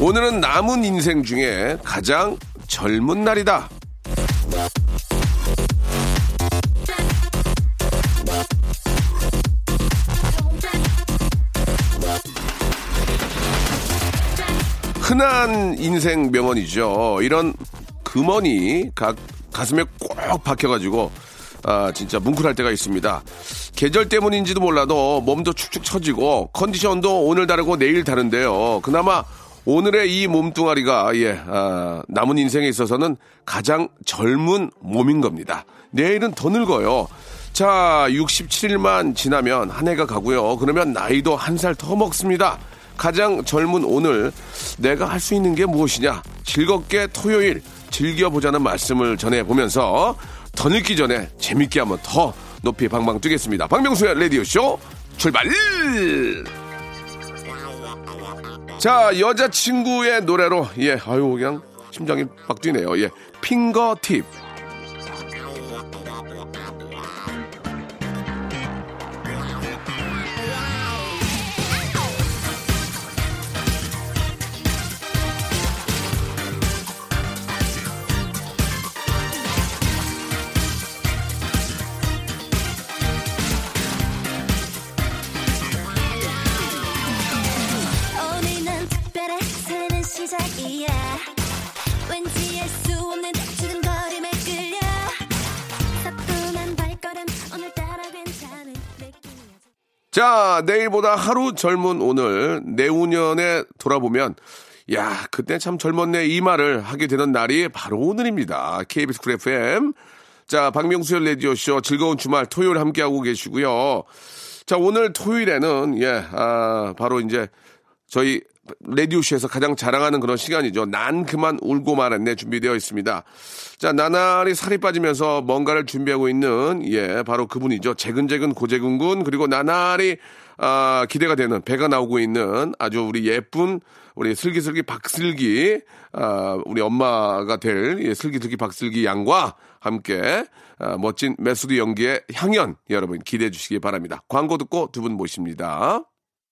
오늘은 남은 인생 중에 가장 젊은 날이다 흔한 인생 명언이죠. 이런 금언이 가, 가슴에 꼭 박혀가지고 아 진짜 뭉클할 때가 있습니다. 계절 때문인지도 몰라도 몸도 축축 처지고 컨디션도 오늘 다르고 내일 다른데요. 그나마 오늘의 이 몸뚱아리가 예 아, 남은 인생에 있어서는 가장 젊은 몸인 겁니다. 내일은 더 늙어요. 자 67일만 지나면 한 해가 가고요. 그러면 나이도 한 살 더 먹습니다. 가장 젊은 오늘 내가 할 수 있는 게 무엇이냐 즐겁게 토요일 즐겨보자는 말씀을 전해보면서 더 늙기 전에 재밌게 한번 더 높이 방방 뛰겠습니다. 박명수의 라디오쇼 출발! 자, 여자친구의 노래로, 예, 아유, 그냥 심장이 막 뛰네요. 예, 핑거 팁. 자, 내일보다 하루 젊은 오늘, 내후년에 돌아보면, 야, 그때 참 젊었네. 이 말을 하게 되는 날이 바로 오늘입니다. KBS 쿨 FM. 자, 박명수의 라디오쇼 즐거운 주말 토요일 함께하고 계시고요. 자, 오늘 토요일에는, 예, 아, 바로 이제 저희 라디오쇼에서 가장 자랑하는 그런 시간이죠. 난 그만 울고 말았네 준비되어 있습니다. 자, 나날이 살이 빠지면서 뭔가를 준비하고 있는, 예, 바로 그분이죠. 재근재근 고재근군, 그리고 나날이, 아, 기대가 되는, 배가 나오고 있는 아주 우리 예쁜, 우리 슬기슬기 박슬기, 아, 우리 엄마가 될, 예, 슬기슬기 박슬기 양과 함께, 아, 멋진 method 연기의 향연, 여러분 기대해 주시기 바랍니다. 광고 듣고 두 분 모십니다.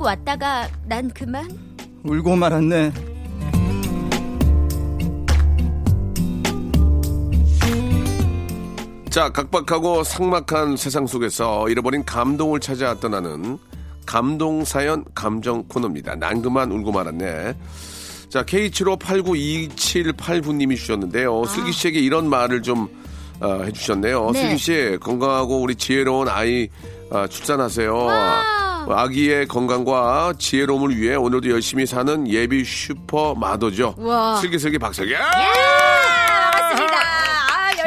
웃자고 왔다가 난 그만 울고 말았네. 자, 각박하고 삭막한 세상 속에서 잃어버린 감동을 찾아 떠나는 감동 사연 감정 코너입니다. 난 그만 울고 말았네. 자, K75892789님이 주셨는데요. 슬기 씨에게 이런 말을 좀 어, 해주셨네요. 네. 슬기 씨, 건강하고 우리 지혜로운 아이 어, 출산하세요. 아기의 건강과 지혜로움을 위해 오늘도 열심히 사는 예비 슈퍼 마더죠. 와. 슬기슬기 박슬기. 예아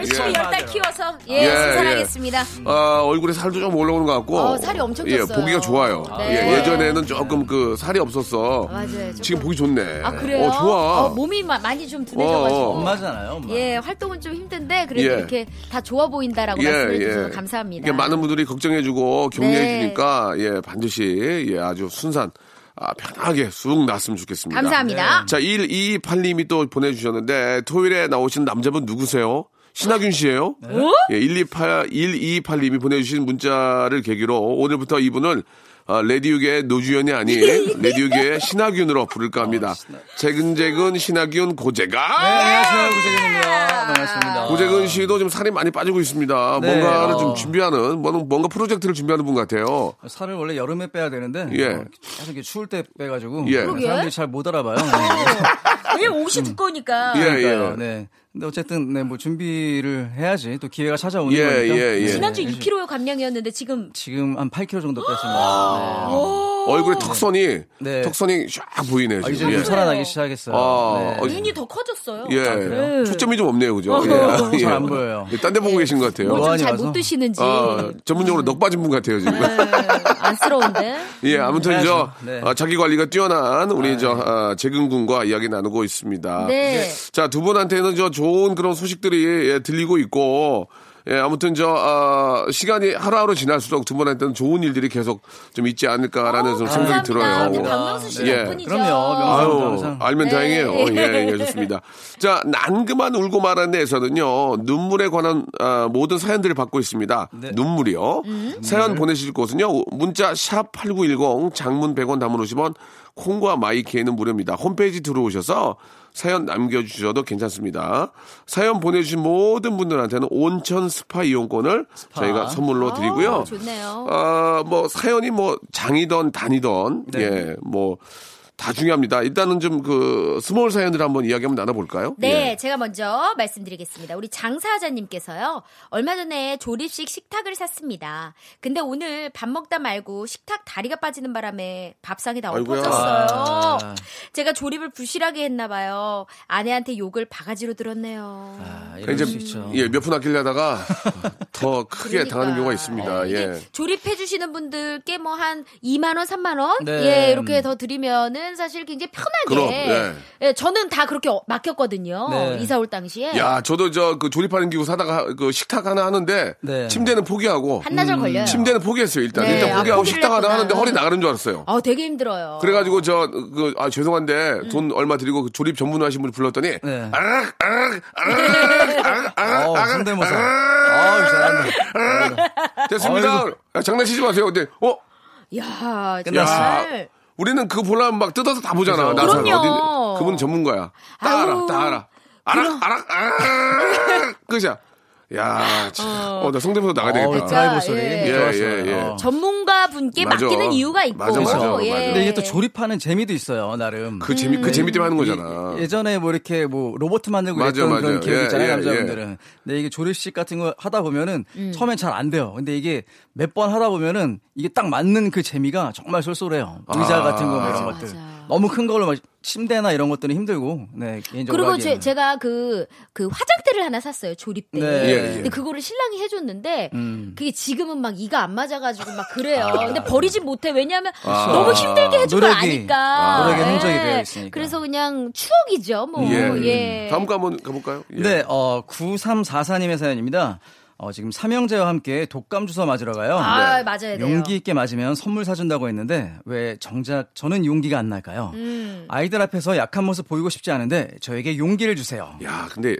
열심히 예. 열달 키워서 예, 예, 순산하겠습니다 아, 얼굴에 살도 좀 올라오는 것 같고. 어, 살이 엄청 예, 쪘어요. 보기가 좋아요. 네. 예, 예전에는 조금 그 살이 없었어. 맞아요, 조금. 지금 보기 좋네. 아 그래요? 어, 좋아. 어, 몸이 마- 많이 좀 둔해져가지고 어, 어. 엄마잖아요, 엄마. 예 활동은 좀 힘든데 그래도 예. 이렇게 다 좋아 보인다라고 말씀해 주셔서 감사합니다. 이게 많은 분들이 걱정해주고 격려해 네. 주니까 예 반드시 예 아주 순산 아, 편하게 쑥 났으면 좋겠습니다. 감사합니다. 자 1228님이 또 보내주셨는데 토요일에 나오신 남자분 누구세요? 신하균 씨예요? 예, 128 1228님이 보내주신 문자를 계기로 오늘부터 이분을 아, 라디오계의 노주현이 아닌 라디오계의 신하균으로 부를까 합니다. 재근재근 신하균 고재가 네, 안녕하세요. 고재근입니다. 반갑습니다. 고재근 씨도 좀 살이 많이 빠지고 있습니다. 네, 뭔가를 어. 좀 준비하는 뭔가, 뭔가 프로젝트를 준비하는 분 같아요. 살을 원래 여름에 빼야 되는데 예. 어, 계속 이렇게 추울 때 빼가지고 예. 사람들이 잘 못 알아봐요. 네. 왜냐면 옷이 두꺼우니까. 예. 예. 네. 근데 어쨌든 네, 뭐 준비를 해야지 또 기회가 찾아오는 예, 거니까. 예, 예. 지난주 네. 6kg 감량이었는데 지금 지금 한 8kg 정도 뺐습니다. 얼굴에 턱선이 네. 턱선이 쫙 보이네요. 아, 이제 지금. 좀 예. 살아나기 시작했어요. 아, 네. 어, 눈이 더 커졌어요. 예. 그래요? 초점이 좀 없네요, 그죠? 어. 예. 잘 안 보여요. 딴데 보고 계신 것 같아요. 뭐좀 노안이 잘 와서? 못 드시는지. 아, 전문적으로 넉 빠진 분 같아요, 지금. 네, 안쓰러운데. 예, 아무튼 해야죠. 저 네. 아, 자기 관리가 뛰어난 우리 저 아, 재근 군과 이야기 나누고 있습니다. 네. 자, 두 분한테는 저 좋은 그런 소식들이 예, 들리고 있고 예, 아무튼 저 아, 시간이 하루하루 지날수록 두 분한테는 좋은 일들이 계속 좀 있지 않을까라는 좀 생각이 감사합니다. 들어요. 근데 박명수 씨 예. 덕분이죠. 그럼요. 명수 항상. 알면 네. 다행이에요. 예, 예, 좋습니다. 자, 난 그만 울고 말았네에서는요, 눈물에 관한 아, 모든 사연들을 받고 있습니다. 네. 눈물이요. 사연 보내실 곳은요, 문자 샵 8910 장문 100원 단문 50원, 콩과 마이K에는 무료입니다. 홈페이지 들어오셔서 사연 남겨주셔도 괜찮습니다. 사연 보내주신 모든 분들한테는 온천 스파 이용권을 저희가 선물로 드리고요. 어, 좋네요. 아, 뭐, 사연이 뭐, 장이던 단이던, 네. 예, 뭐, 다 중요합니다. 일단은 좀 그, small 사연들 한번 이야기 한번 나눠볼까요? 네, 예. 제가 먼저 말씀드리겠습니다. 우리 장사하자님께서요, 얼마 전에 조립식 식탁을 샀습니다. 근데 오늘 밥 먹다 말고 식탁 다리가 빠지는 바람에 밥상이 다 아이고야. 엎어졌어요. 아. 제가 조립을 부실하게 했나봐요. 아내한테 욕을 바가지로 들었네요. 아, 수 이제. 예, 몇푼 아끼려다가 더 크게 그러니까. 당하는 경우가 있습니다. 예. 조립해주시는 분들께 뭐 한 2만 원, 3만 원? 네. 예, 이렇게 더 드리면은 사실 굉장히 편하게. 그럼, 예. 예, 저는 다 그렇게 어- 맡겼거든요. 네. 이사 올 당시에. 야, 저도 저 그 조립하는 기구 사다가 그 식탁 하나 하는데 네. 침대는 포기하고 한나절 걸려요. 침대는 포기했어요. 일단 네, 일단 아, 포기하고 포기를 식탁 하나 했구나. 하는데 허리 나가는 줄 알았어요. 아, 되게 힘들어요. 그래가지고 저 그 아 죄송한데 음. 돈 얼마 드리고 그 조립 전문하신 분 불렀더니 네. 아락 아락 아락 아락 어, 성대모사. 아우, 잘한다. 됐습니다. 야, 장난치지 마세요. 근데 어 야. 정말. 우리는 그거 보려면 막 뜯어서 다 보잖아. 그죠. 나사는 그럼요. 어디 그분은 전문가야. 딱 알아, 아유. 딱 알아. 알아, 알아, 알아. 그죠? 야, 참. 어, 나 성대모사 나가야 어우, 되겠다. 드라이브 소리. 예. 좋았어요. 예, 예. 어. 전문가 분께 맞아. 맡기는 이유가 있고. 맞아, 맞아, 맞아. 예. 근데 이게 또 조립하는 재미도 있어요, 나름. 그 재미, 그 재미 때문에 하는 거잖아. 이- 예전에 뭐 이렇게 뭐 로봇 만들고 맞아, 이랬던 맞아. 그런 기억이 예, 있잖아요, 예, 남자분들은. 근데 이게 조립식 같은 거 하다 보면은 음. 처음엔 잘 안 돼요. 근데 이게 몇 번 하다 보면은 이게 딱 맞는 그 재미가 정말 쏠쏠해요. 의자 아. 같은 거 뭐 이런 맞아, 것들. 너무 큰 걸로 막 침대나 이런 것들은 힘들고. 네, 개인적으로 그리고 제. 제가 그, 그 화장대를 하나 샀어요, 조립대. 네. 예, 예. 근데 그거를 신랑이 해줬는데, 음. 그게 지금은 막 이가 안 맞아가지고 막 그래요. 근데 버리진 못해. 왜냐하면 너무 힘들게 해준 걸 노력이- 아니까. 아, 노력에 예. 흔적이 배어 있으니까. 그래서 그냥 추억이죠, 뭐. 예. 예. 다음 거 한번 가볼까요? 예. 네, 어, 9344님의 사연입니다. 어, 지금 삼형제와 함께 독감 주사 맞으러 가요. 아, 네. 맞아야 돼요. 용기 있게 맞으면 선물 사준다고 했는데 왜 정작 저는 용기가 안 날까요? 음. 아이들 앞에서 약한 모습 보이고 싶지 않은데 저에게 용기를 주세요. 야, 근데,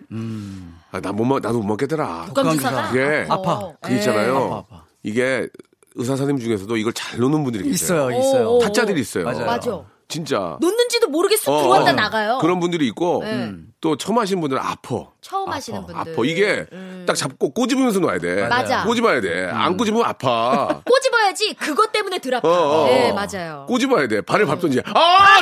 아, 나 못, 먹, 나도 못 먹겠더라. 독감 주사. 예. 아파. 그 있잖아요. 아파, 아파. 이게 의사 선생님 중에서도 이걸 잘 놓는 분들이 계세요. 있어요, 있어요. 타짜들이 있어요. 맞아요. 맞아. 진짜. 놓는지도 모르게 쑥 어, 들어왔다 어. 나가요. 그런 분들이 있고 네. 또 처음 하신 분들은 아파. 처음 하시는 분들. 아파. 이게 딱 잡고 꼬집으면서 놔야 돼. 음. 맞아. 꼬집어야 돼. 안 꼬집으면 아파. 꼬집어야지 그것 때문에 들 아파. 어, 어, 어. 네, 맞아요. 꼬집어야 돼. 발을 밟든지. 아!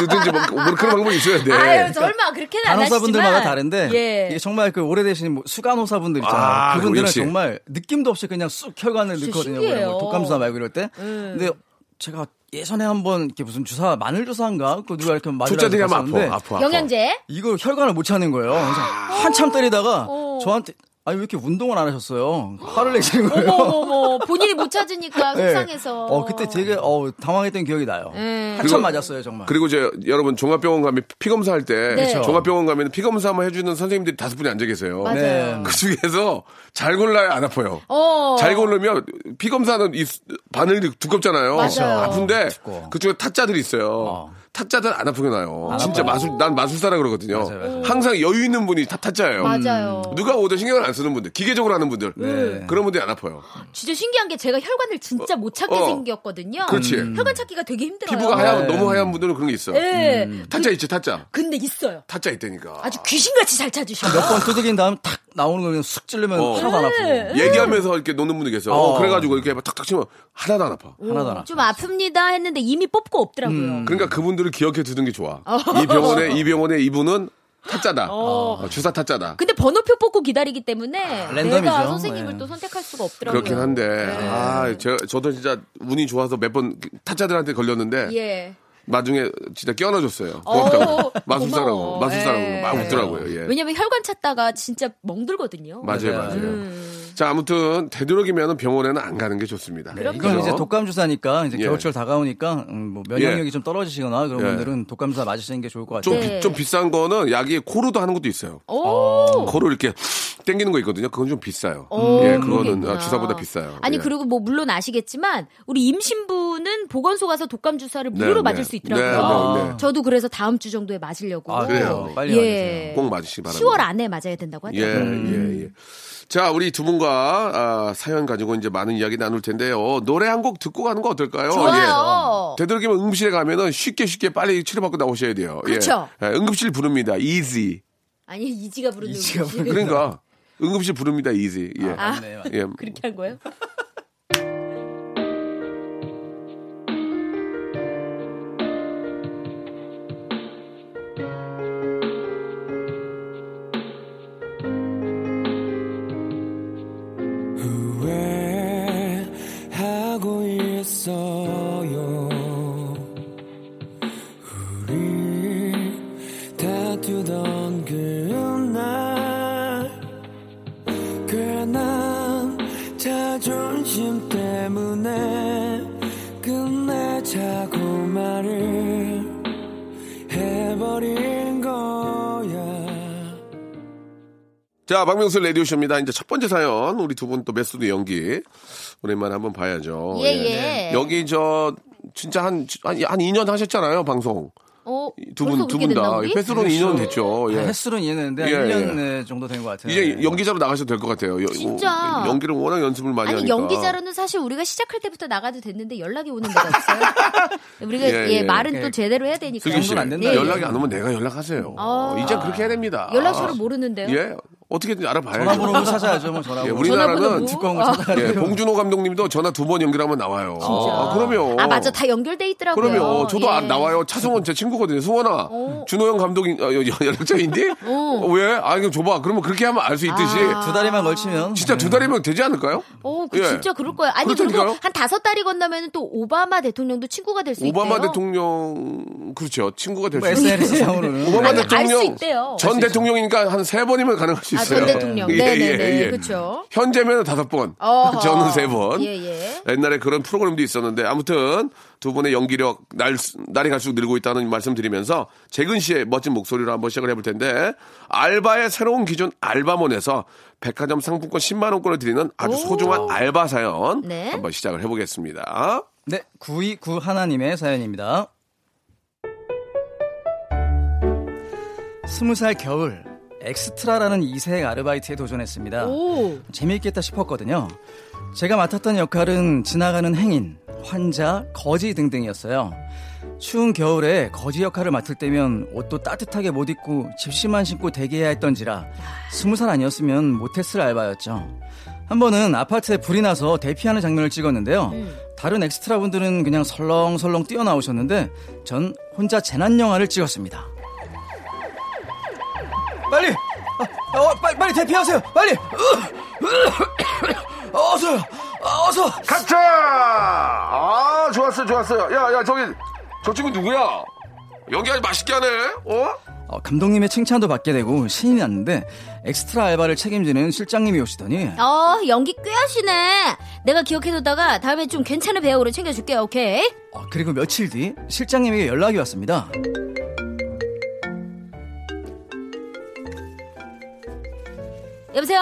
늦든지 뭐, 뭐 그런 방법이 있어야 돼. 아유, 설마 그렇게는 안 하시지만. 간호사분들마다 다른데 예. 이게 정말 그 오래되신 뭐 수간호사분들 있잖아요. 아, 그분들은 역시. 정말 느낌도 없이 그냥 쑥 혈관을 넣거든요. 신기해요. 뭐 독감 주사 말고 이럴 때. 근데 제가 예전에 한번 이렇게 무슨 주사 마늘 주사인가 그 누가 이렇게 맞으라고. 영양제. 이거 혈관을 못 찾는 거예요. 그래서 한참 때리다가 어. 저한테 아니 왜 이렇게 운동을 안 하셨어요? 화를 내시는 거예요. 어머머머 본인이 못 찾으니까 네. 속상해서. 어 그때 되게 어 당황했던 기억이 나요. 음. 한참 맞았어요 정말. 그리고 이제 여러분 종합병원 가면 피 검사 할때 네. 그렇죠. 종합병원 가면 피 검사만 해주는 선생님들이 다섯 분이 앉아 계세요. 맞아요. 네. 그 중에서 잘 골라야 안 아파요. 어. 잘 고르면 피 검사는 이 수- 바늘이 두껍잖아요. 맞아요. 아픈데 두꺼워. 그쪽에 타짜들이 있어요. 어. 타짜들 안 아프게 나요. 안 진짜 아파요. 마술 난 마술사라 그러거든요. 맞아요, 맞아요. 항상 여유 있는 분이 다 타짜예요. 맞아요. 누가 오든 신경을 안 쓰는 분들, 기계적으로 하는 분들, 네. 그런 분들이 안 아파요. 진짜 신기한 게 제가 혈관을 진짜 못 찾게 어. 생겼거든요. 그렇지. 혈관 찾기가 되게 힘들어요. 피부가 하얀 네. 너무 하얀 분들은 그런 게 있어. 네. 타짜 있지 타짜. 근데 있어요. 타짜 있다니까. 아주 귀신같이 잘 찾으셔요. 몇 번 두드린 다음 탁 나오는 거 그냥 쑥 찌르면 어. 하나도 안 네. 아프고. 얘기하면서 이렇게 노는 분들 계세요. 어, 어. 그래가지고 이렇게 막 탁탁 치면 하나도 안 아파. 하나도 안 아파. 좀 아픕니다 했는데 이미 뽑고 없더라고요. 그러니까 그분들 을 기억해 두는 게 좋아. 이 병원에 이 병원에 이분은 타짜다. 어, 주사 타짜다. 근데 번호표 뽑고 기다리기 때문에 랜덤이죠. 내가 선생님을 네. 또 선택할 수가 없더라고요. 그렇긴 한데 네. 아, 저, 저도 진짜 운이 좋아서 몇 번 타짜들한테 걸렸는데 예. 나중에 진짜 끼어넣어줬어요. 어, 고맙다고. 마술사라고. 마술사라고. 예. 막 웃더라고요. 예. 왜냐면 혈관 찾다가 진짜 멍들거든요. 맞아요, 맞아요. 맞아요. 자, 아무튼 되도록이면 병원에는 안 가는 게 좋습니다. 그럼요. 이건 이제? 독감 주사니까 이제 예. 겨울철 다가오니까 음, 뭐 면역력이 예. 좀 떨어지시거나 그런 예. 분들은 독감 주사 맞으시는 게 좋을 것 좀, 같아요. 네. 비, 좀 비싼 거는 약이 코로도 하는 것도 있어요. 오. 코로 이렇게 땡기는 거 있거든요. 그건 좀 비싸요. 오, 예, 그거는. 아, 주사보다 비싸요. 아니 예. 그리고 뭐 물론 아시겠지만 우리 임신부는 보건소 가서 독감 주사를 네, 무료로 네. 맞을 수 있더라고요. 네, 네, 네. 저도 그래서 다음 주 정도에 맞으려고. 아, 그래요? 빨리 예. 꼭 맞으시기 바랍니다. 10월 안에 맞아야 된다고 하죠. 예, 예, 예. 자, 우리 두 분과 아, 사연 가지고 이제 많은 이야기 나눌 텐데요. 노래 한 곡 듣고 가는 거 어떨까요? 좋아요. 예. 되도록이면 응급실에 가면은 쉽게 쉽게 빨리 치료받고 나오셔야 돼요. 예. 그렇죠. 예, 응급실 부릅니다. easy. 아니 이지가 부르는 이지가 거지. 그러니까 응급실 부릅니다. easy. 예. 아, 맞네, 맞네. 예. 그렇게 한 거예요? 자, 박명수 라디오쇼입니다. 이제 첫 번째 사연, 우리 두 분 또 method 연기. 오랜만에 한번 봐야죠. 예, 예. 여기 저, 진짜 한, 한, 한 2년 하셨잖아요, 방송. 어, 두 분, 두 분 다. 햇수로는 2년 됐죠. 아, 예. 횟수는 이해했는데 예, 1년 정도 된 것 같아요. 이제 네. 연기자로 나가셔도 될 것 같아요. 여- 진짜. 어, 연기를 워낙 연습을 많이 아니 하니까. 연기자로는 사실 우리가 시작할 때부터 나가도 됐는데 연락이 오는 데가 없어요. 우리가 예, 예, 예. 말은 예. 또 제대로 해야 되니까. 슬기 씨, 안 된다, 네. 연락이 안 오면 내가 연락하세요. 아. 이제 그렇게 해야 됩니다. 연락처를 모르는데요. 예. 어떻게든 알아봐야죠. 전화번호를 찾아야죠, 뭐 예, 전화번호. 우리나라는 전화번호 듣고 한거 아. 찾아야 예, 돼요. 봉준호 감독님도 전화 두 번 연결하면 나와요. 진짜. 아, 그럼요. 아 맞아 다 연결돼 있더라고요. 그럼요. 저도 예. 아, 나와요. 차승원 제 친구거든요. 승원아, 어. 준호 형 감독이 어, 여- 연락처인데? 어, 왜? 아, 이거 줘봐. 그러면 그렇게 하면 알 수 있듯이. 아. 두 다리만 걸치면 진짜 두 달이면 되지 않을까요? 어, 그 예. 진짜 그럴 거예요. 아니 그렇다니까요? 그리고 한 다섯 달이 건너면 또 오바마 대통령도 친구가 될 수 있대요. 오바마 대통령, 그렇죠. 친구가 될뭐수 있어요. SNS 상으로는 오바마 아니, 대통령 있대요. 전 대통령이니까 한 세 번이면 가능할 수 아, 있어요. 전 대통령. 예, 네 네 네. 예, 예. 그렇죠. 현재면 다섯 번, 어허. 저는 세 번. 예, 예. 옛날에 그런 프로그램도 있었는데 아무튼 두 분의 연기력 날, 날이 갈수록 늘고 있다는 말씀 드리면서 재근 씨의 멋진 목소리로 한번 시작을 해볼 텐데 알바의 새로운 기준 알바몬에서 백화점 상품권 10만 원권을 드리는 아주 소중한 알바 사연 네. 한번 시작을 해보겠습니다. 네, 929 하나님의 사연입니다. 스무 살 겨울 엑스트라라는 이색 아르바이트에 도전했습니다. 오. 재미있겠다 싶었거든요. 제가 맡았던 역할은 지나가는 행인, 환자, 거지 등등이었어요. 추운 겨울에 거지 역할을 맡을 때면 옷도 따뜻하게 못 입고 집시만 신고 대기해야 했던지라 스무 살 아니었으면 못했을 알바였죠. 한 번은 아파트에 불이 나서 대피하는 장면을 찍었는데요. 다른 엑스트라 분들은 그냥 설렁설렁 뛰어나오셨는데 전 혼자 재난 영화를 찍었습니다. 빨리! 아, 어, 빨리, 빨리 대피하세요! 빨리! 어서요! 어서! 가자! 아, 좋았어, 좋았어요. 야, 야, 저기, 저 친구 누구야? 연기 아주 맛있게 하네, 어? 어, 감독님의 칭찬도 받게 되고 신이 났는데 엑스트라 알바를 책임지는 실장님이 오시더니 어, 연기 꽤 하시네. 내가 기억해두다가 다음에 좀 괜찮은 배우로 챙겨줄게, 오케이? 어, 그리고 며칠 뒤 실장님에게 연락이 왔습니다. 여보세요?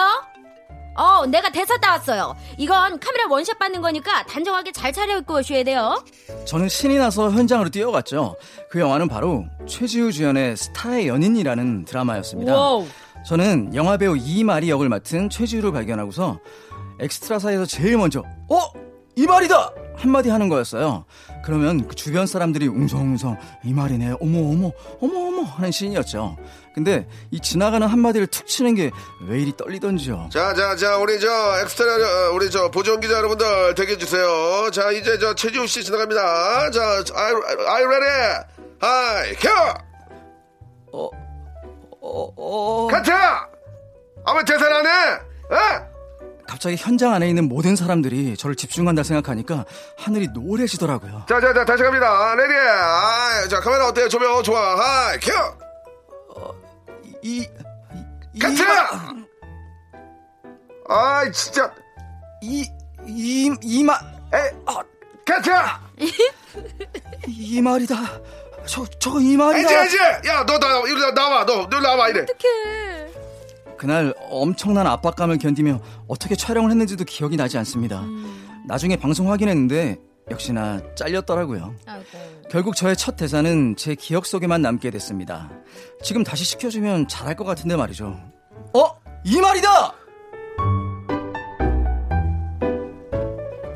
어, 내가 대사 따왔어요. 이건 카메라 one shot 받는 거니까 단정하게 잘 차려입고 오셔야 돼요. 저는 신이 나서 현장으로 뛰어갔죠. 그 영화는 바로 최지우 주연의 스타의 연인이라는 드라마였습니다. Wow. 저는 영화배우 이마리 역을 맡은 최지우를 발견하고서 엑스트라사에서 제일 먼저 어? 이마리다! 한마디 하는 거였어요. 그러면 그 주변 사람들이 웅성웅성 이마리네 어머 어머 어머 어머 하는 신이었죠. 근데 이 지나가는 한마디를 툭 치는 게 왜 이리 떨리던지요. 자, 자, 자, 우리 저 엑스트라, 어, 우리 저 보조연기자 여러분들 대기해 주세요. 자, 이제 저 최지우 씨 지나갑니다. 자, you ready? 하이, 큐! 어, 어. 카트! 아무 대사를 안 해? 어? 갑자기 현장 안에 있는 모든 사람들이 저를 집중한다 생각하니까 하늘이 노래지더라고요. 자, 자, 자, 다시 갑니다. Ready! 아, 자, 카메라 어때요? 조명 좋아. 하이, 큐! 이, 이, 카트! 아이, 진짜. 이, 이, 이마, 에, 어, 카트! 이 말이다. 저, 저이 말이다. 이제, 이제! 야, 너, 나, 이리 나와. 너, 너 나와, 이래. 그날 엄청난 압박감을 견디며 어떻게 촬영을 했는지도 기억이 나지 않습니다. 나중에 방송 확인했는데 역시나 잘렸더라고요. 아이고. 결국 저의 첫 대사는 제 기억 속에만 남게 됐습니다. 지금 다시 시켜주면 잘할 것 같은데 말이죠. 어? 이 말이다!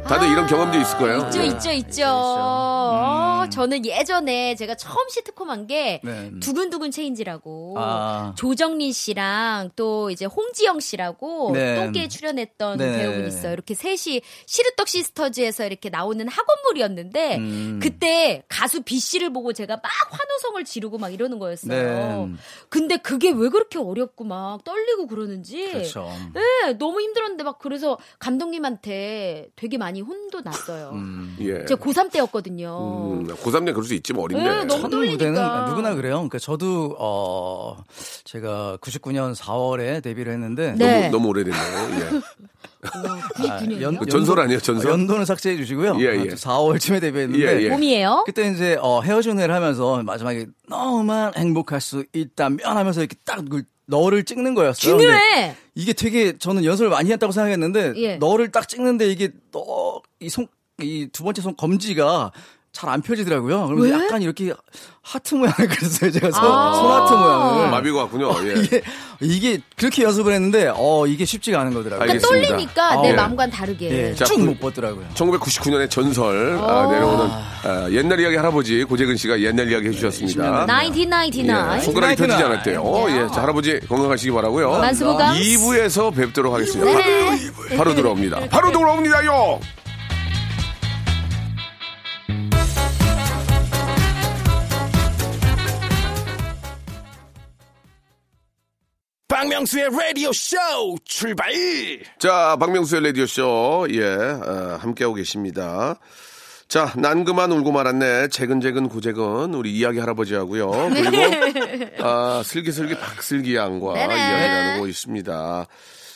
다들 이런 경험도 있을 거예요. 있죠, 예. 있죠, 있죠. 어, 저는 예전에 제가 처음 시트콤 한 게 네. 두근두근 체인지라고 아. 조정린 씨랑 또 이제 홍지영 씨라고 네. 똥개에 출연했던 네. 배우분 있어요. 이렇게 셋이 시루떡 시스터즈에서 이렇게 나오는 학원물이었는데 음. 그때 가수 비 씨를 보고 제가 막 환호성을 지르고 막 이러는 거였어요. 네. 근데 그게 왜 그렇게 어렵고 막 떨리고 그러는지 그렇죠. 네, 너무 힘들었는데 막 그래서 감독님한테 되게 많이 혼도 났어요. 음. 예. 제가 고3 때였거든요. 음, 고3년 그럴 수 있지, 뭐, 어린데. 네, 너무 첫 떨리니까. 무대는 누구나 그래요. 그러니까 저도 어 제가 99년 4월에 데뷔를 했는데 네. 너무, 너무 오래됐네요. 예. 아, 연- 그 전설 아니에요, 전설? 어, 연도는 삭제해 주시고요. 예, 예. 4월쯤에 데뷔했는데 예, 예. 봄이에요? 그때 이제 어, 헤어진 후를 하면서 마지막에 너만 행복할 수 있다면 하면서 이렇게 딱그 너를 찍는 거였어요. 중요해. 이게 되게 저는 연습을 많이 했다고 생각했는데 예. 너를 딱 찍는데 이게 너이손 이 두 번째 손 검지가 잘 안 펴지더라고요. 왜? 약간 이렇게 하트 모양을 그렸어요. 제가 손, 아. 손하트 모양을. 마비가 왔군요. 예. 이게 이게 그렇게 연습을 했는데 어 이게 쉽지가 않은 거더라고요. 그러니까. 떨리니까 아, 내 예. 마음과는 다르게. 예, 자, 쭉 그- 못 뻗더라고요. 1999년의 전설 아, 내려오는 아, 옛날 이야기 할아버지 고재근 씨가 옛날 이야기 해주셨습니다. 1999. 예, 손가락이 터지지. 않았대요. 어, 예, 자, 할아버지 건강하시기 바라고요. 만수무강. 2부에서 뵙도록 하겠습니다. 네. 바로 들어옵니다. 바로 들어옵니다요. 박명수의 라디오 쇼 출발! 자, 박명수의 라디오 쇼, 예, 어, 함께하고 계십니다. 자, 난 그만 울고 말았네. 재근재근 고재근, 우리 이야기 할아버지하고요. 그리고, 아, 슬기슬기 박슬기 양과 네네. 이야기 나누고 있습니다.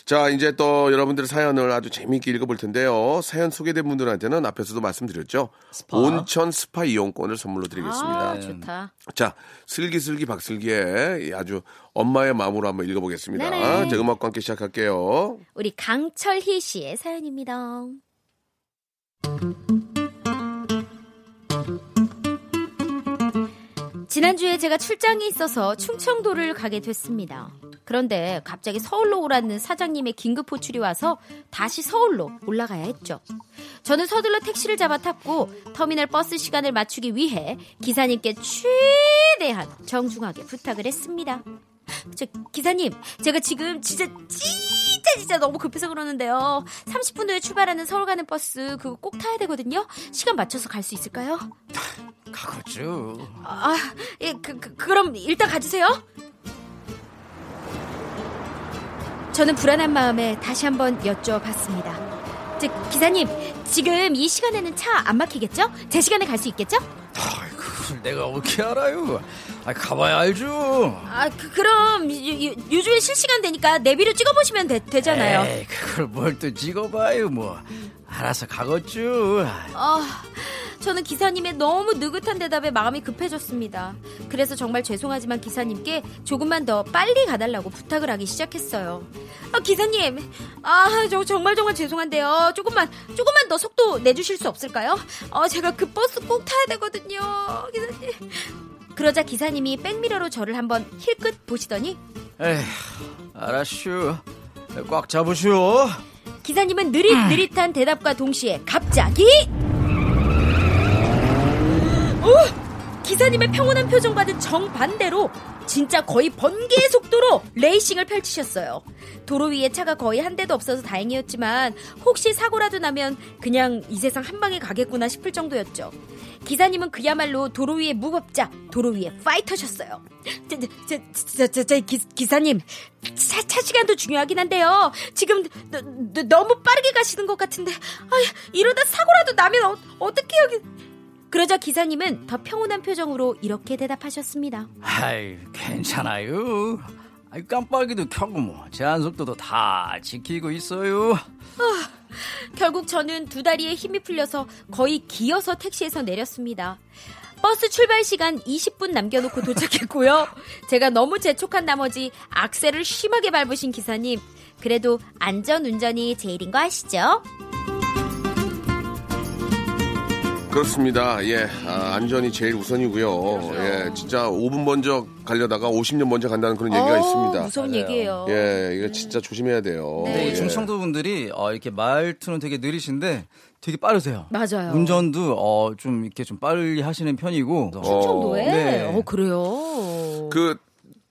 자, 이제 또 여러분들의 사연을 아주 재미있게 읽어볼 텐데요. 사연 소개된 분들한테는 앞에서도 말씀드렸죠. 온천 스파 이용권을 선물로 드리겠습니다. 아, 좋다. 자, 슬기슬기 박슬기의 아주 엄마의 마음으로 한번 읽어보겠습니다. 네네. 자, 음악과 함께 시작할게요. 우리 강철희 씨의 사연입니다. 지난주에 제가 출장이 있어서 충청도를 가게 됐습니다. 그런데 갑자기 서울로 오라는 사장님의 긴급 호출이 와서 다시 서울로 올라가야 했죠. 저는 서둘러 택시를 잡아 탔고 터미널 버스 시간을 맞추기 위해 기사님께 최대한 정중하게 부탁을 했습니다. 저 기사님, 제가 지금 진짜 진짜 진짜 너무 급해서 그러는데요. 30분 후에 출발하는 서울 가는 버스 그거 꼭 타야 되거든요. 시간 맞춰서 갈 수 있을까요? 가거죠. 아, 예, 그, 그 그럼 일단 가주세요. 저는 불안한 마음에 다시 한번 여쭤봤습니다. 저, 기사님, 지금 이 시간에는 차 안 막히겠죠? 제 시간에 갈 수 있겠죠? 아이, 그걸 내가 어떻게 알아요? 아, 가봐야 알죠. 아, 그, 그럼 요, 요, 요즘에 실시간 되니까 내비를 찍어보시면 되, 되잖아요. 에이, 그걸 뭘 또 찍어봐요, 뭐. 알아서 가겠죠. 아, 저는 기사님의 너무 느긋한 대답에 마음이 급해졌습니다. 그래서 정말 죄송하지만 기사님께 조금만 더 빨리 가달라고 부탁을 하기 시작했어요. 아, 기사님, 아, 저 정말 정말 죄송한데요. 조금만, 조금만 더 속도 내주실 수 없을까요? 어, 제가 그 버스 꼭 타야 되거든요. 기사님. 그러자 기사님이 백미러로 저를 한번 힐끗 보시더니 에휴, 알았슈. 꽉 잡으슈. 기사님은 느릿느릿한 대답과 동시에 갑자기 어? 기사님의 평온한 표정과는 정반대로 진짜 거의 번개의 속도로 레이싱을 펼치셨어요. 도로 위에 차가 거의 한 대도 없어서 다행이었지만 혹시 사고라도 나면 그냥 이 세상 한 방에 가겠구나 싶을 정도였죠. 기사님은 그야말로 도로 위의 무법자, 도로 위의 파이터셨어요. 저, 저, 저, 저, 저, 기, 기사님, 차, 차 시간도 중요하긴 한데요. 지금 너, 너, 너무 빠르게 가시는 것 같은데, 아, 이러다 사고라도 나면 어, 어떻게 여기... 그러자 기사님은 더 평온한 표정으로 이렇게 대답하셨습니다. 아이, 괜찮아요. 아이, 깜빡이도 켜고 뭐 제한 속도도 다 지키고 있어요. 결국 저는 두 다리에 힘이 풀려서 거의 기어서 택시에서 내렸습니다. 버스 출발 시간 20분 남겨놓고 도착했고요. 제가 너무 재촉한 나머지 악셀을 심하게 밟으신 기사님. 그래도 안전 운전이 제일인 거 아시죠? 그렇습니다. 예, 아, 안전이 제일 우선이고요. 예, 진짜 5분 먼저 가려다가 50년 먼저 간다는 그런 얘기가 어, 있습니다. 무서운 얘기예요. 예, 이거 진짜 조심해야 돼요. 네. 근데 예. 이 충청도 분들이 어, 이렇게 말투는 되게 느리신데 되게 빠르세요. 맞아요. 운전도 어, 좀 이렇게 좀 빨리 하시는 편이고. 충청도에? 네. 어, 그래요? 그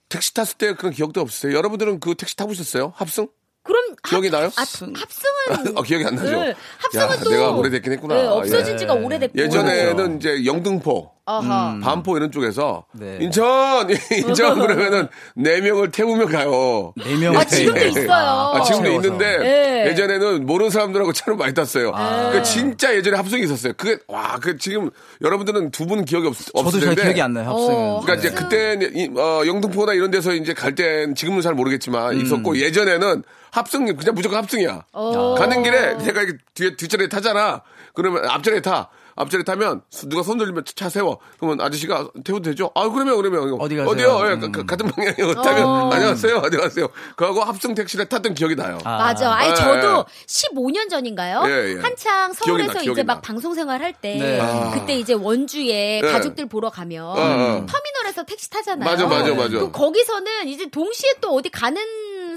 택시 탔을 때 그런 기억도 없으세요? 여러분들은 그 택시 타보셨어요? 합승? 그럼 기억이 나요? 아, 합승은 어, 기억이 안 나죠? 네, 합승은 야, 또 내가 오래됐긴 했구나. 네, 없어진 예. 지가 오래됐고 예전에는 이제 영등포, 아하. 반포 이런 쪽에서 네. 인천, 인천 그러면은 네 명을 태우며 가요. 네 명. 아, 지금도 있어요. 아, 지금도 채워서. 있는데 네. 예전에는 모르는 사람들하고 차를 많이 탔어요. 아. 그 진짜 예전에 합성이 있었어요. 그게 와, 그 지금 여러분들은 두분 기억이 없, 저도 없을 잘 텐데. 기억이 안 나요. 합승은. 어, 그러니까 이제. 그때 이- 어, 영등포나 이런 데서 이제 갈 땐 지금은 잘 모르겠지만 음. 있었고 예전에는 합승 그냥 무조건 합승이야. 어. 가는 길에 내가 이렇게 뒤에 뒷자리에 타잖아. 그러면 앞자리에 타. 앞자리 타면 수- 누가 손 들리면 차 세워. 그러면 아저씨가 태워도 되죠? 아 그러면 그러면 어디 가세요? 어디요? 예, 음. 가- 같은 방향에 타면 어. 안녕하세요. 어디 가세요? 그하고 합승 택시를 탔던 기억이 나요. 아. 맞아. 아니 예, 저도 15년 전인가요? 예, 예. 한창 서울에서 나, 이제 기억이 막 나. 방송 생활 할때 네. 아. 그때 이제 원주에 예. 가족들 보러 가면 어, 어. 터미널에서 택시 타잖아요. 맞아, 맞아, 맞아. 그 거기서는 이제 동시에 또 어디 가는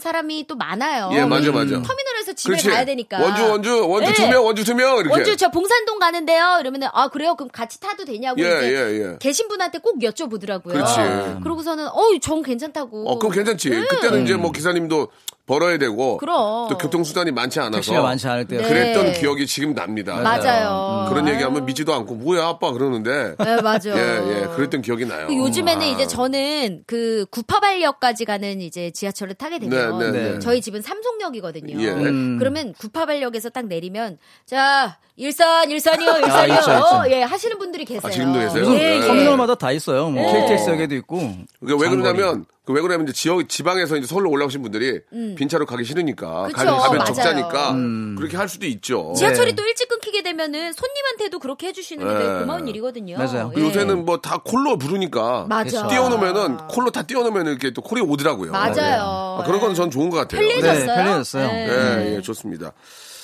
사람이 또 많아요. 예, 맞아, 맞아. 터미널에서 집에 그렇지. 가야 되니까. 원주 원주 원주 네. 두 명, 원주 두 명 이렇게. 원주 저 봉산동 가는데요. 이러면은 아 그래요? 그럼 같이 타도 되냐고 예, 이제 예, 예. 계신 분한테 꼭 여쭤보더라고요. 그렇지. 그러고서는 어우 정 괜찮다고. 어, 그럼 괜찮지. 그때는 이제 뭐 기사님도 벌어야 되고. 음. 그럼. 또 교통수단이 많지 않아서. 택시가 많지 않을 때. 네. 그랬던 기억이 지금 납니다. 맞아요. 그런 얘기하면 믿지도 않고 뭐야 아빠 그러는데. 네, 맞아. 예, 예. 그랬던 기억이 나요. 그 요즘에는 아. 이제 저는 그 구파발역까지 가는 이제 지하철을 타게 되면 네, 네, 네. 저희 집은 삼성역이거든요. 예. 음. 그러면 구파발역에서 딱 내리면 자 일산 일산이요 일산이요 아, 있죠, 있죠. 어, 예 하시는 분들이 계세요. 아, 지금도 계세요? 예, 예. 터미널마다 다 있어요. 뭐 네. KTX역에도 있고. 그게 왜. 그러냐면 그 왜 그러냐면 이제 지역 지방에서 이제 서울로 올라오신 분들이 빈차로 가기 싫으니까 음. 그쵸, 가면 가면 맞아요. 적자니까 음. 그렇게 할 수도 있죠. 지하철이 네. 또 일찍 끊기게 되면은 손님한테도 그렇게 해주시는 게 되게 네. 고마운 일이거든요. 맞아요. 그 요새는 뭐 다 콜로 부르니까 맞아. 띄워놓으면은 콜로 다 띄워놓으면 이렇게 또 콜이 오더라고요. 맞아요. 아, 그런 건 전 좋은 것 같아요. 편리해졌어요. 네, 편리해졌어요. 네. 예, 예, 좋습니다.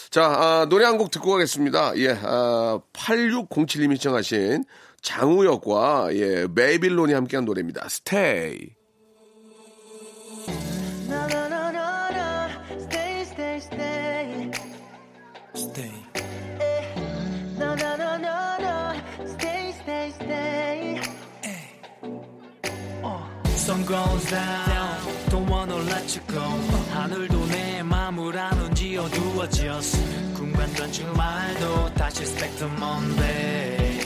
자, 아, 노래 한 곡 듣고 가겠습니다. 예, 아, 8607님이 시청하신 장우혁과 예, 메이빌론이 함께한 노래입니다. 스테이. Sun goes down Don't wanna let you go 하늘도 내 맘을 아는 지 어두워졌어 궁금했던 주말도 다시 스펙트 Monday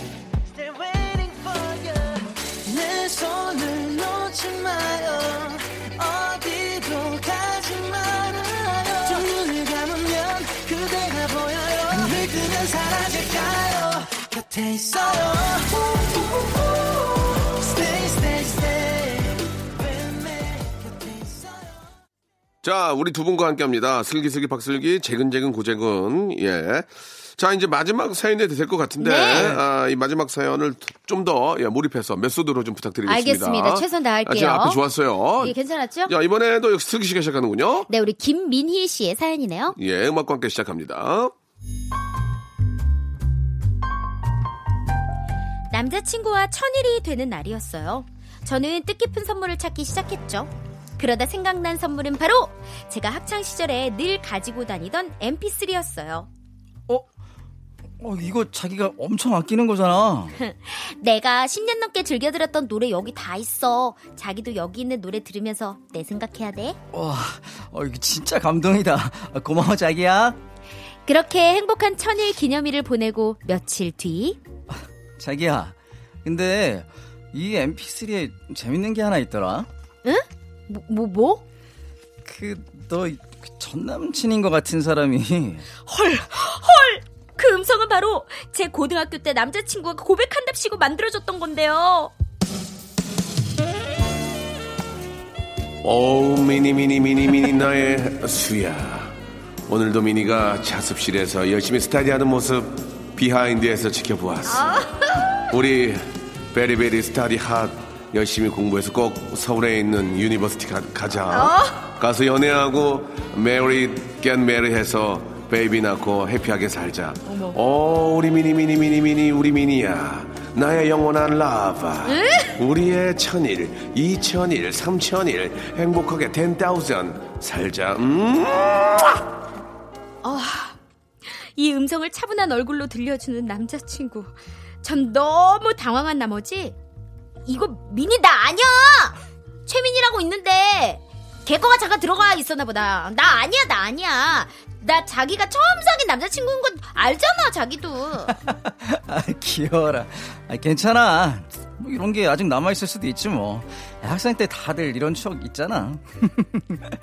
Still waiting for you 내 손을 놓지 마요. 어디로 가지 말아요. 좀 눈을 감으면 그대가 보여요. 뜨면 사라질까요? 곁에 있어요 자, 우리 두 분과 함께 합니다. 슬기슬기 박슬기, 재근재근 고재근. 예. 자, 이제 마지막 사연이 될 것 같은데, 네. 아, 이 마지막 사연을 좀 더 예, 몰입해서 메소드로 좀 부탁드리겠습니다. 알겠습니다. 최선 다할게요. 아, 지금 앞에 좋았어요. 이게 괜찮았죠? 야, 이번에도 슬기 씨가 시작하는군요. 네, 우리 김민희 씨의 사연이네요. 예, 음악과 함께 시작합니다. 남자친구와 천일이 되는 날이었어요. 저는 뜻깊은 선물을 찾기 시작했죠. 그러다 생각난 선물은 바로 제가 학창 시절에 늘 가지고 다니던 MP3였어요. 어? 어, 이거 자기가 엄청 아끼는 거잖아. 내가 10년 넘게 즐겨 들었던 노래 여기 다 있어. 자기도 여기 있는 노래 들으면서 내 생각해야 돼. 와, 어, 이거 진짜 감동이다. 아, 고마워, 자기야. 그렇게 행복한 천일 기념일을 보내고 며칠 뒤 자기야. 근데 이 MP3에 재밌는 게 하나 있더라. 뭐 뭐? 뭐? 그, 너, 그 전남친인 것 같은 사람이. 헐, 헐! 그 음성은 바로 제 고등학교 때 남자친구가 고백한답시고 만들어줬던 건데요. 오, 미니, 미니, 미니, 미니, 나의 수야. 오늘도 미니가 자습실에서 열심히 스타디하는 모습 비하인드에서 지켜보았어. 우리 very very study hard 열심히 공부해서 꼭 서울에 있는 university 가, 자 가서 연애하고 marry get marry 해서 baby 낳고 happy하게 살자. 오, 우리 미니 미니 미니 미니 우리 미니야. 나의 영원한 lover. 우리의 천일, 이천일, 삼천일 행복하게 10,000 살자. 음. 이 음성을 차분한 얼굴로 들려주는 남자친구. 전 너무 당황한 나머지 이거 미니 나 아니야. 최민이라고 있는데 걔 거가 잠깐 들어가 있었나 보다. 나 아니야 나 아니야. 나 자기가 처음 사귄 남자친구인 건 알잖아 자기도. 아, 귀여워라. 아, 괜찮아. 뭐 이런 게 아직 남아있을 수도 있지 뭐. 학생 때 다들 이런 추억 있잖아.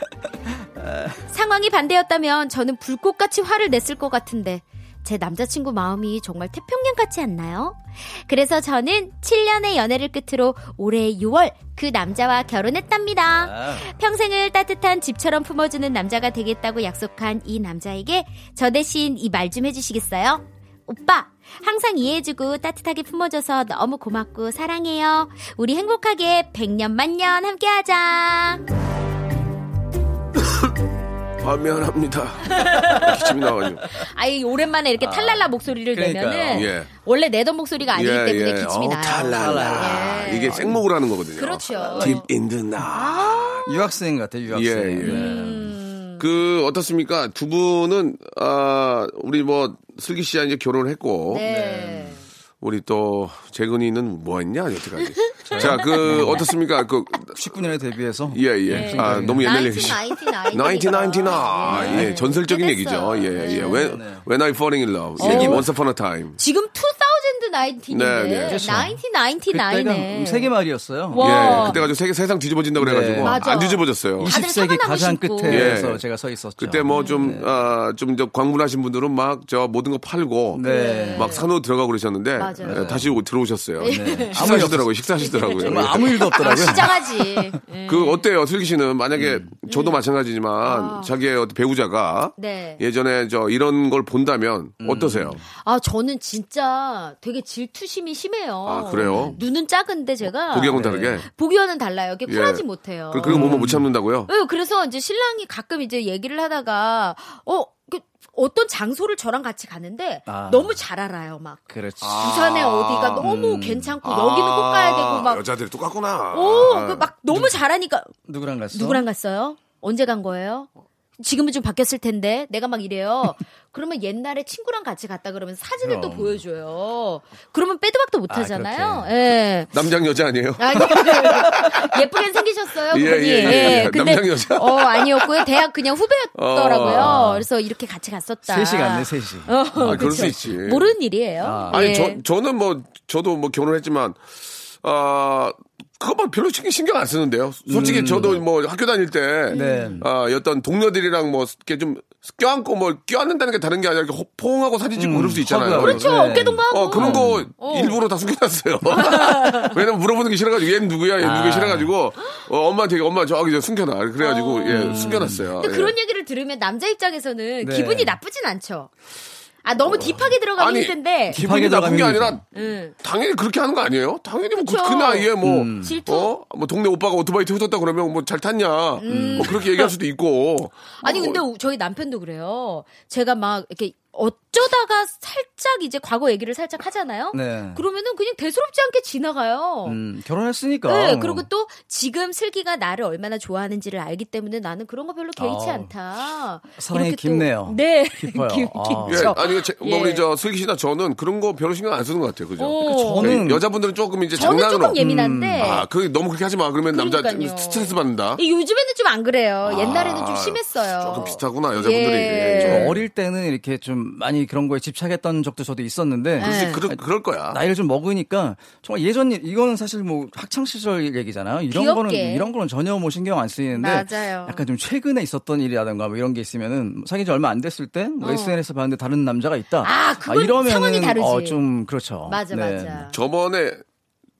상황이 반대였다면 저는 불꽃같이 화를 냈을 것 같은데 제 남자친구 마음이 정말 태평양 같지 않나요? 그래서 저는 7년의 연애를 끝으로 올해 6월 그 남자와 결혼했답니다. 평생을 따뜻한 집처럼 품어주는 남자가 되겠다고 약속한 이 남자에게 저 대신 이 말 좀 해주시겠어요? 오빠, 항상 이해해주고 따뜻하게 품어줘서 너무 고맙고 사랑해요. 우리 행복하게 100년 만년 함께하자. 아, 미안합니다. 기침이 나와가지고. 아이 오랜만에 이렇게 탈랄라 목소리를 그러니까요. 내면은 예. 원래 내던 목소리가 아니기 때문에 기침이 어, 나요. 탈랄라. 예. 이게 생목을 하는 거거든요. 그렇죠. Deep in the night. 유학생 같아, 유학생. 예, 예. 음. 그 어떻습니까? 두 분은 아 우리 뭐 슬기 씨와 이제 결혼을 했고 네. 우리 또 재근이는 뭐 했냐 여태까지. 자, 그 어떻습니까? 그 19년에 데뷔해서. 예, 예. 아, 너무 옛날 얘기. 1999. 예, 전설적인 꽤 얘기죠. 예, 예. When, 네. when I falling in love. 예, Once upon a time. 지금 2019인데 네, 네. 그렇죠. 1999네. 그때가 세계 말이었어요. 와. 예, 그때 가지고 세계, 세상 뒤집어진다 그래가지고. 네. 맞아. 안 뒤집어졌어요. 20세기 사과나무 가장. 끝에서 예. 제가 서 있었죠. 그때 뭐 좀, 아, 좀, 저, 광분하신 분들은 막, 저, 모든 거 팔고, 네. 막 산후 들어가고 그러셨는데, 맞아요. 예, 다시 오- 들어오셨어요. 네. 식사하시더라고요, 식사하시더라고요. 예. 아무 일도 없더라고요. 시장하지. 예. 그, 어때요, 슬기 씨는? 만약에, 음. 저도 마찬가지지만, 아. 자기의 어떤 배우자가, 네. 예전에 저, 이런 걸 본다면, 음. 어떠세요? 아, 저는 진짜 되게 질투심이 심해요. 아, 그래요? 눈은 작은데 제가 보기하고는 다르게? 보기와는 달라요. 이게 쿨하지 예. 못해요. 그, 그거 보면 못 참는다고요? 네, 그래서 이제 신랑이 가끔 이제 얘기를 하다가 어 그, 어떤 장소를 저랑 같이 가는데 아. 너무 잘 알아요. 막 그렇지. 부산에 어디가 너무 음. 괜찮고 여기는 꼭 가야 되고 막 아, 여자들이 똑같구나. 오, 아. 그막 너무 잘하니까 누구랑 갔어? 누구랑 갔어요? 언제 간 거예요? 지금은 좀 바뀌었을 텐데 내가 막 이래요. 그러면 옛날에 친구랑 같이 갔다 그러면 사진을 또 그럼. 보여줘요. 그러면 빼도 박도 못 아, 하잖아요. 그렇게. 예. 남장 여자 아니에요? 아니, 예쁘게 생기셨어요, 예, 그분이. 예, 예, 예. 근데, 남장 여자? 어, 아니었고요. 대학 그냥 후배였더라고요. 어. 그래서 이렇게 같이 갔었다. 셋이 갔네, 셋이. 어, 아, 그럴. 수 있지. 모르는 일이에요. 아. 아니, 예. 저, 저는 뭐, 저도 뭐 결혼했지만, 아, 그것만 별로 신경, 안 쓰는데요. 솔직히 저도 뭐 학교 다닐 때, 음. 네. 아, 어떤 동료들이랑 뭐, 이렇게 좀 껴안고 뭐, 껴안는다는 게 다른 게 아니라 이렇게 호- 포옹하고 사진 찍고 음, 그럴 수 있잖아요. 하고요. 그렇죠. 네. 어깨 동무하고. 어, 그런 거 어. 일부러 다 숨겨놨어요. 왜냐면 물어보는 게 싫어가지고, 얘는 누구야, 얘는 누구야 아. 싫어가지고, 어, 엄마한테, 엄마 저기 저 숨겨놔. 그래가지고, 예, 숨겨놨어요. 근데 예. 그런 얘기를 들으면 남자 입장에서는 네. 기분이 나쁘진 않죠. 아 너무 딥하게 들어가긴 아니, 힘든데. 기분이 나쁜 게 들어가면 아니라 응. 당연히 그렇게 하는 거 아니에요? 당연히 뭐 그. 나이에 뭐, 질투? 어? 뭐 동네 오빠가 오토바이 태워줬다 그러면 뭐 잘 탔냐. 뭐 그렇게 얘기할 수도 있고. 음. 아니 어, 근데 저희 남편도 그래요. 제가 막 이렇게 어쩌다가 살짝 이제 과거 얘기를 살짝 하잖아요. 네. 그러면은 그냥 대수롭지 않게 지나가요. 음, 결혼했으니까. 네, 그리고 또 지금 슬기가 나를 얼마나 좋아하는지를 알기 때문에 나는 그런 거 별로 개의치 아, 않다. 사랑이 이렇게 또- 깊네요. 네, 깊어요. 깊, 아. 예, 깊죠. 아니, 제, 뭐 예. 우리 저 슬기 씨나 저는 그런 거 별로 신경 안 쓰는 것 같아요. 그죠? 어. 저는 예, 여자분들은 조금 이제 저는 장난으로. 조금 예민한데 아, 그 너무 그렇게 하지 마. 그러면 남자 그러니까요. 스트레스 받는다. 이 요즘에는 좀 안 그래요. 옛날에는 좀 아, 심했어요. 조금 비슷하구나, 여자분들이. 예. 예, 좀 어릴 때는 이렇게 좀 많이 그런 거에 집착했던 적도 저도 있었는데 네. 그럴, 그럴 거야. 나이를 좀 먹으니까 정말 예전 일 이거는 사실 뭐 학창 시절 얘기잖아요. 이런 귀엽게. 거는 이런 거는 전혀 뭐 신경 안 쓰이는데 맞아요. 약간 좀 최근에 있었던 일이라든가 뭐 이런 게 있으면은 사귄 지 얼마 안 됐을 때뭐 어. SNS 봤는데 다른 남자가 있다. 아, 상황이 다르지. 어, 좀 그렇죠. 맞아, 네. 맞아. 저번에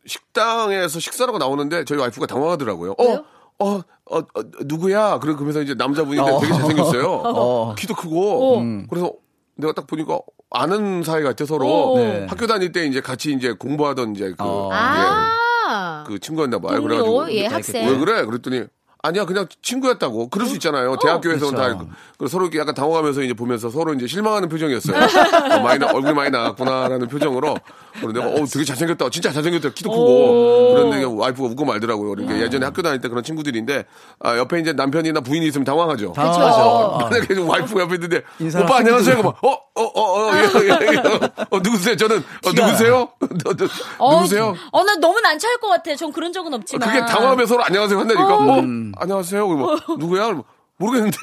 식당에서 식사라고 나오는데 저희 와이프가 당황하더라고요. 어, 왜요? 어, 어, 어, 누구야? 그러- 그러면서 이제 남자분이 어. 되게 잘생겼어요. 어. 키도 크고. 어. 음. 그래서 내가 딱 보니까 아는 사이 같아 어. 서로. 네. 학교 다닐 때 이제 같이 이제 공부하던 이제 그, 어. 아, 예, 그 친구였나 봐요. 그래가지고 예, 학생. 왜 그래? 그랬더니 아니야 그냥 친구였다고 그럴 수 있잖아요 대학교에서는 다 그렇죠. 그래서 서로 이렇게 약간 당황하면서 이제 보면서 서로 이제 실망하는 표정이었어요 어, 많이 나- 얼굴이 많이 나갔구나라는 표정으로 그래서 내가 어 되게 잘생겼다. 진짜 잘생겼다. 키도 크고. 그런 데 와이프가 웃고 말더라고요. 그러니까 예전에 학교 다닐 때 그런 친구들인데 아, 옆에 이제 남편이나 부인이 있으면 당황하죠. 당황하죠. 만약에 좀 와이프가 옆에 있는데 오빠 안녕하세요. 하는데도- 그러면 어어 어 어 예, 예, 예. 어, 누구세요? 저는 어, 누구세요? 어, 누구세요? 어, 나 너무 난처할 것 같아. 전 그런 적은 없지만. 그게 당황하면 서로 안녕하세요 한다니까. 어, 안녕하세요. 그러면 누구야? 그러면 모르겠는데.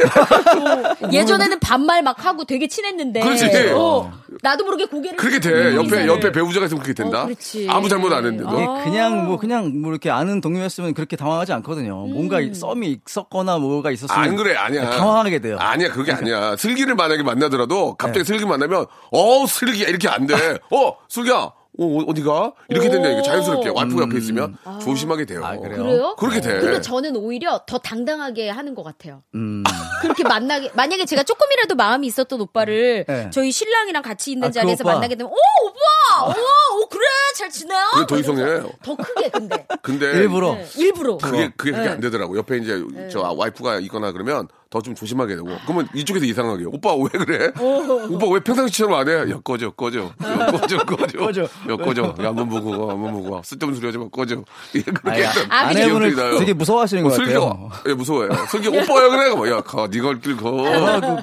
예전에는 반말 막 하고 되게 친했는데. 그렇지. 어, 나도 모르게 고개를. 그렇게 돼. 음, 옆에. 옆에 배우자가 있으면 그렇게 된다. 어, 그렇지. 아무 잘못 안 했는데도. 이게 그냥 뭐 그냥 뭐 이렇게 아는 동료였으면 그렇게 당황하지 않거든요. 뭔가 음. 썸이 있었거나 뭐가 있었으면 안 그래, 아니야. 당황하게 돼요. 아니야, 그게 아니야. 슬기를 만약에 만나더라도 갑자기 네. 슬기 만나면, 어, 슬기야, 이렇게 안 돼. 어, 슬기야, 어, 어디가? 이렇게 된다니까, 자연스럽게. 와이프 가 옆에 있으면 조심하게 돼요. 아, 그래요? 그래요? 그렇게 돼. 근데 저는 오히려 더 당당하게 하는 것 같아요. 음. 그렇게 만나게 만약에 제가 조금이라도 마음이 있었던 오빠를 네. 저희 신랑이랑 같이 있는 아, 그 자리에서 오빠. 만나게 되면 오 오빠, 오, 오 그래 잘 지내요? 그게 더 이상해. 더 크게 근데 근데. 일부러 네, 일부러. 그게, 그게 네. 안 되더라고. 옆에 이제 저 와이프가 있거나 그러면 더 좀 조심하게 되고. 그러면 이쪽에서 이상하게. 오빠 왜 그래? 오빠 왜 평상시처럼 안 해? 야, 꺼져, 꺼져. 야, 꺼져, 꺼져. 꺼져. 야, 꺼져. 야, 한번 보고, 한번 보고. 쓸데없는 소리 하지 마, 꺼져. 예, 그렇게 했던 아. 아내분을. 되게 무서워하시는 것 슬기가, 같아요. 예, 무서워요. 슬기 오빠야, 그래? 그러면 야, 가, 니가 할길 가.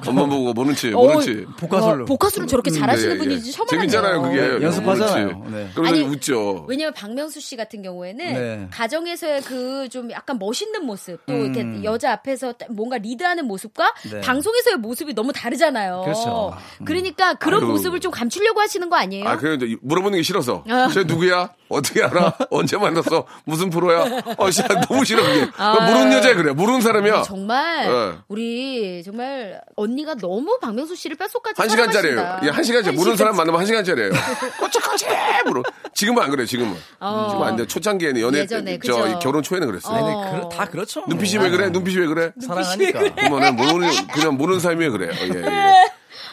한번 보고, 모른 치, 모른 치. 복화술로. 어, 복화술을 저렇게 잘하시는 예, 예. 분이지 처음 재밌잖아요, 그게. 네, 연습하잖아요. 네. 그러면서 아니, 웃죠. 왜냐면 박명수 씨 같은 경우에는 네. 가정에서의 그 좀 약간 멋있는 모습 또 이렇게 여자 앞에서 뭔가 리드하는 모습과 네. 방송에서의 모습이 너무 다르잖아요. 그렇죠. 그러니까 그런 아유. 모습을 좀 감추려고 하시는 거 아니에요? 아, 그래, 이제 물어보는 게 싫어서. 아. 쟤 누구야? 어떻게 알아? 언제 만났어? 무슨 프로야? 어, 씨, 너무 싫어, 그게. 모르는 여자야, 그래. 모르는 사람이야. 아. 정말 네. 우리 정말 언니가 너무 박명수 씨를 뼛속까지 한 시간짜리예요. 예, 한 시간짜리. 한 모르는 사람. 만나면 한 시간짜리예요. 꼬치꼬치! 물어. 지금은 안 그래요, 지금은. 지금은 안 돼. 초창기에는 연애, 어. 예전에, 저 그죠. 결혼 초에는 그랬어요. 어. 그렇- 다 그렇죠. 눈빛이 왜 그래? 눈빛이 왜 그래? 사랑하니까. 그러면 모르는, 그냥 모르는 사람이 왜 그래요. 예, 예.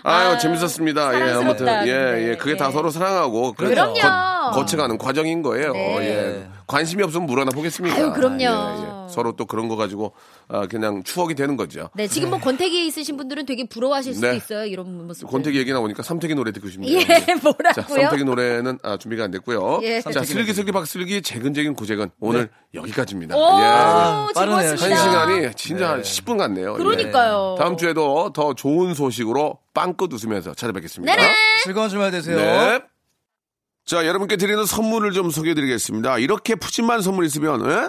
아유, 재밌었습니다. 예, 아무튼. 예, 근데. 예. 그게 다 예. 서로 사랑하고. 그럼요. 거, 거쳐가는 과정인 거예요. 네. 예. 관심이 없으면 물 하나 보겠습니까? 아유, 그럼요. 예, 예. 서로 또 그런 거 가지고, 아, 그냥 추억이 되는 거죠. 네, 지금 뭐 권태기에 있으신 분들은 되게 부러워하실 수도 네. 있어요. 이런 모습. 권태기 얘기 나오니까 삼태기 노래 듣고 싶네요. 예, 자, 뭐라고요? 삼태기 노래는 아, 준비가 안 됐고요. 예. 자, 슬기슬기 박슬기 재근재근 고재근 오늘 여기까지입니다. 오, 예. 빠르네요. 한 즐거웠습니다. 시간이 진짜 10분 같네요. 그러니까요. 예. 다음 주에도 더 좋은 소식으로 빵긋 웃으면서 찾아뵙겠습니다. 네네. 즐거운 주말 되세요. 네. 자, 여러분께 드리는 선물을 좀 소개해 드리겠습니다. 이렇게 푸짐한 선물 있으면, 에?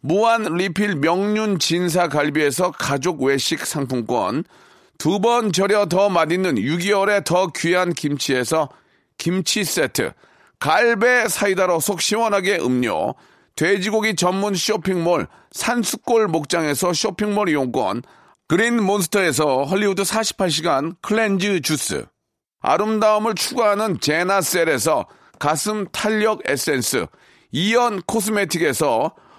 무한 리필 명륜 진사 갈비에서 가족 외식 상품권, 두 번 절여 더 맛있는 6개월에 더 귀한 김치에서 김치 세트, 갈배 사이다로 속 시원하게 음료, 돼지고기 전문 쇼핑몰 산수골 목장에서 쇼핑몰 이용권, 그린 몬스터에서 헐리우드 48시간 cleanse 주스, 아름다움을 추구하는 제나셀에서 가슴 탄력 에센스, 이연 코스메틱에서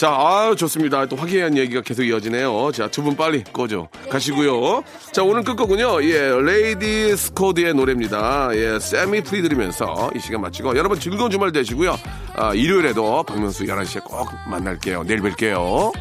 자, 아, 좋습니다. 또 화기애애한 얘기가 계속 이어지네요. 자, 두 분 빨리 꺼져 가시고요. 자, 오늘 끝 곡이군요. 예, 레이디스 코드의 노래입니다. 예, 세미 프리 들으면서 이 시간 마치고 여러분 즐거운 주말 되시고요. 아, 일요일에도 박명수 11시에 꼭 만날게요. 내일 뵐게요.